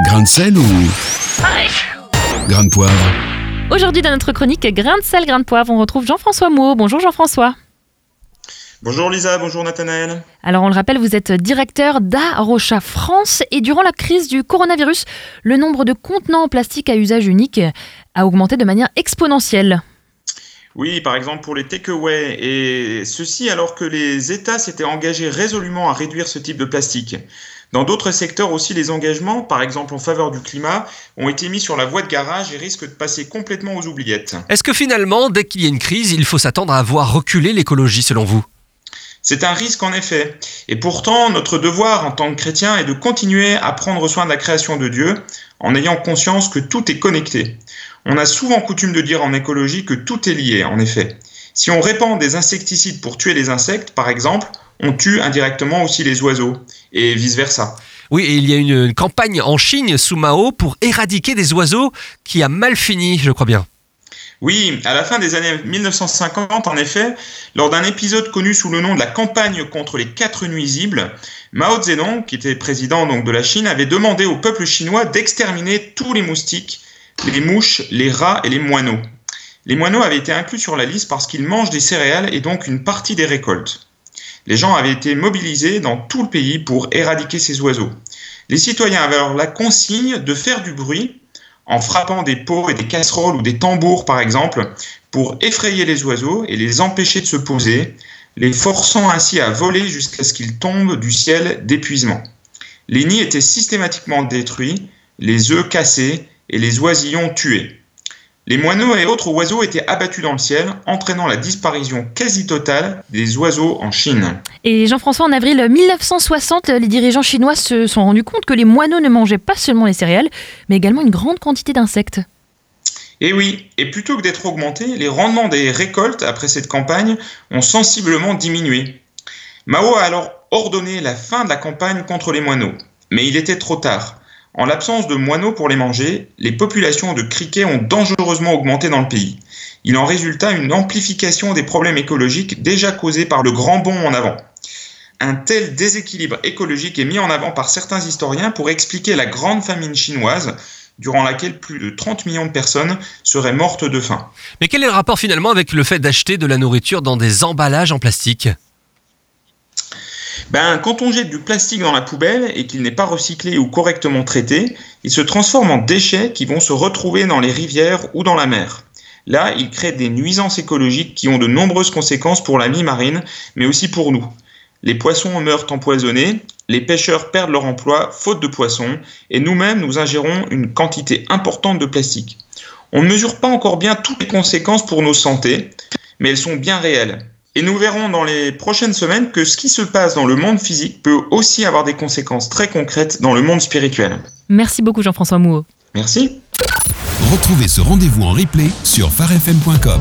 Grain de sel ou grain de poivre Aujourd'hui, dans notre chronique Grain de sel, grain de poivre, on retrouve Jean-François Mou. Bonjour Jean-François. Bonjour Lisa, bonjour Nathanaël. Alors, on le rappelle, vous êtes directeur d'Arocha France et durant la crise du coronavirus, le nombre de contenants en plastique à usage unique a augmenté de manière exponentielle. Oui, par exemple pour les takeaways, et ceci alors que les États s'étaient engagés résolument à réduire ce type de plastique. Dans d'autres secteurs aussi, les engagements, par exemple en faveur du climat, ont été mis sur la voie de garage et risquent de passer complètement aux oubliettes. Est-ce que finalement, dès qu'il y a une crise, il faut s'attendre à voir reculer l'écologie selon vous? C'est un risque en effet. Et pourtant, notre devoir en tant que chrétien est de continuer à prendre soin de la création de Dieu en ayant conscience que tout est connecté. On a souvent coutume de dire en écologie que tout est lié, en effet. Si on répand des insecticides pour tuer les insectes, par exemple, on tue indirectement aussi les oiseaux, et vice-versa. Oui, et il y a une, une campagne en Chine sous Mao pour éradiquer des oiseaux qui a mal fini, je crois bien. Oui, à la fin des années 1950, en effet, lors d'un épisode connu sous le nom de la campagne contre les quatre nuisibles, Mao Zedong, qui était président donc de la Chine, avait demandé au peuple chinois d'exterminer tous les moustiques, les mouches, les rats et les moineaux. Les moineaux avaient été inclus sur la liste parce qu'ils mangent des céréales et donc une partie des récoltes. Les gens avaient été mobilisés dans tout le pays pour éradiquer ces oiseaux. Les citoyens avaient alors la consigne de faire du bruit en frappant des pots et des casseroles ou des tambours par exemple pour effrayer les oiseaux et les empêcher de se poser, les forçant ainsi à voler jusqu'à ce qu'ils tombent du ciel d'épuisement. Les nids étaient systématiquement détruits, les œufs cassés et les oisillons tués. Les moineaux et autres oiseaux étaient abattus dans le ciel, entraînant la disparition quasi totale des oiseaux en Chine. Et Jean-François, en avril 1960, les dirigeants chinois se sont rendus compte que les moineaux ne mangeaient pas seulement les céréales, mais également une grande quantité d'insectes. Et oui, et plutôt que d'être augmentés, les rendements des récoltes après cette campagne ont sensiblement diminué. Mao a alors ordonné la fin de la campagne contre les moineaux. Mais il était trop tard. En l'absence de moineaux pour les manger, les populations de criquets ont dangereusement augmenté dans le pays. Il en résulta une amplification des problèmes écologiques déjà causés par le grand bond en avant. Un tel déséquilibre écologique est mis en avant par certains historiens pour expliquer la grande famine chinoise, durant laquelle plus de 30 millions de personnes seraient mortes de faim. Mais quel est le rapport finalement avec le fait d'acheter de la nourriture dans des emballages en plastique? Ben, quand on jette du plastique dans la poubelle et qu'il n'est pas recyclé ou correctement traité, il se transforme en déchets qui vont se retrouver dans les rivières ou dans la mer. Là, il crée des nuisances écologiques qui ont de nombreuses conséquences pour la vie marine, mais aussi pour nous. Les poissons meurent empoisonnés, les pêcheurs perdent leur emploi faute de poissons, et nous-mêmes nous ingérons une quantité importante de plastique. On ne mesure pas encore bien toutes les conséquences pour nos santé, mais elles sont bien réelles. Et nous verrons dans les prochaines semaines que ce qui se passe dans le monde physique peut aussi avoir des conséquences très concrètes dans le monde spirituel. Merci beaucoup Jean-François Mouot. Merci. Retrouvez ce rendez-vous en replay sur farfm.com.